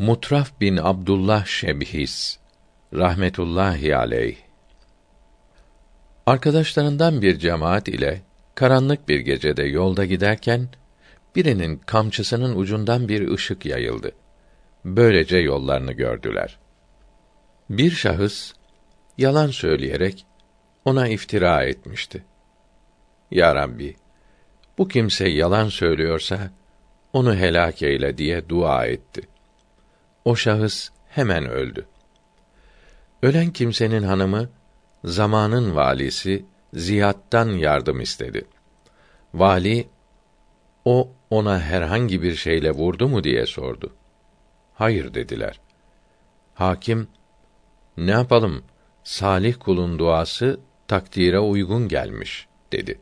Mutraf bin Abdullah Şebhis rahmetullahi aleyh Arkadaşlarından bir cemaat ile karanlık bir gecede yolda giderken birinin kamçısının ucundan bir ışık yayıldı. Böylece yollarını gördüler. Bir şahıs yalan söyleyerek ona iftira etmişti. Ya Rabbi, bu kimse yalan söylüyorsa onu helak eyle diye dua etti. O şahıs hemen öldü. Ölen kimsenin hanımı zamanın valisi Ziyad'dan yardım istedi. Vali o ona herhangi bir şeyle vurdu mu diye sordu. Hayır dediler. Hakim ne yapalım? Salih kulun duası takdire uygun gelmiş dedi.